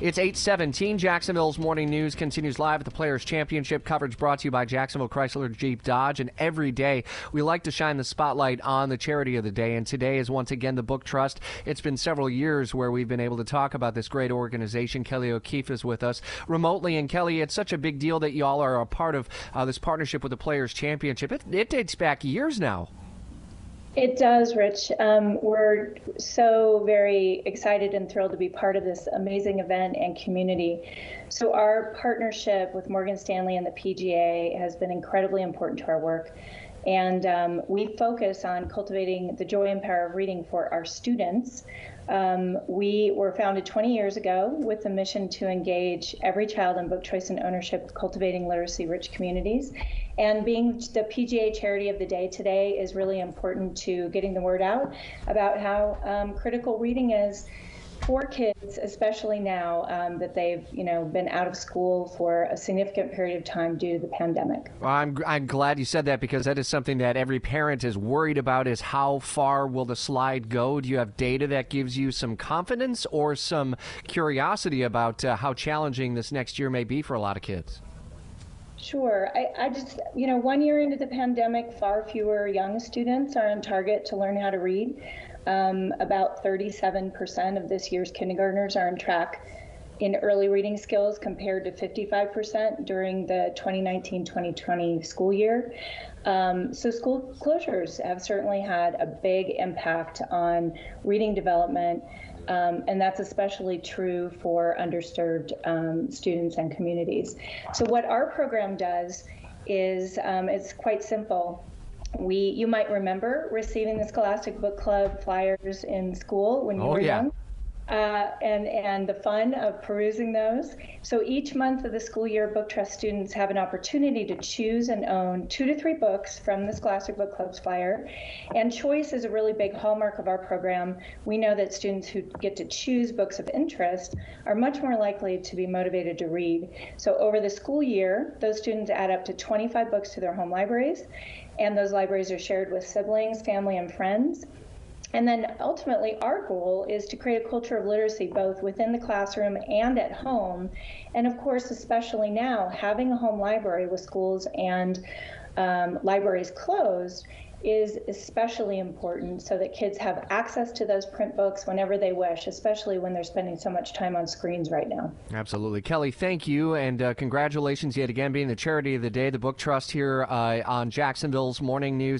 It's 817. Jacksonville's morning news continues live at the Players Championship. Coverage brought to you by Jacksonville Chrysler Jeep Dodge. And every day we like to shine the spotlight on the charity of the day. And today is once again the Book Trust. It's been several years where we've been able to talk about this great organization. Kelly O'Keefe is with us remotely. And Kelly, it's such a big deal that y'all are a part of uh, this partnership with the Players Championship. It, it dates back years now. It does, Rich. Um, we're so very excited and thrilled to be part of this amazing event and community. So, our partnership with Morgan Stanley and the PGA has been incredibly important to our work. And um, we focus on cultivating the joy and power of reading for our students. Um, we were founded 20 years ago with the mission to engage every child in book choice and ownership, cultivating literacy rich communities. And being the PGA charity of the day today is really important to getting the word out about how um, critical reading is for kids, especially now um, that they've you know been out of school for a significant period of time due to the pandemic. Well, I'm I'm glad you said that because that is something that every parent is worried about: is how far will the slide go? Do you have data that gives you some confidence or some curiosity about uh, how challenging this next year may be for a lot of kids? Sure. I, I just, you know, one year into the pandemic, far fewer young students are on target to learn how to read. Um, about 37% of this year's kindergartners are on track in early reading skills compared to 55% during the 2019 2020 school year. Um, so, school closures have certainly had a big impact on reading development. Um, and that's especially true for underserved um, students and communities. So, what our program does is um, it's quite simple we you might remember receiving the Scholastic Book Club flyers in school when you oh, were yeah. young. Uh, and and the fun of perusing those. So each month of the school year, Book Trust students have an opportunity to choose and own two to three books from the Scholastic Book Club's flyer. And choice is a really big hallmark of our program. We know that students who get to choose books of interest are much more likely to be motivated to read. So over the school year, those students add up to 25 books to their home libraries, and those libraries are shared with siblings, family, and friends. And then ultimately, our goal is to create a culture of literacy both within the classroom and at home. And of course, especially now, having a home library with schools and um, libraries closed is especially important so that kids have access to those print books whenever they wish, especially when they're spending so much time on screens right now. Absolutely. Kelly, thank you, and uh, congratulations yet again being the charity of the day, the Book Trust here uh, on Jacksonville's Morning News.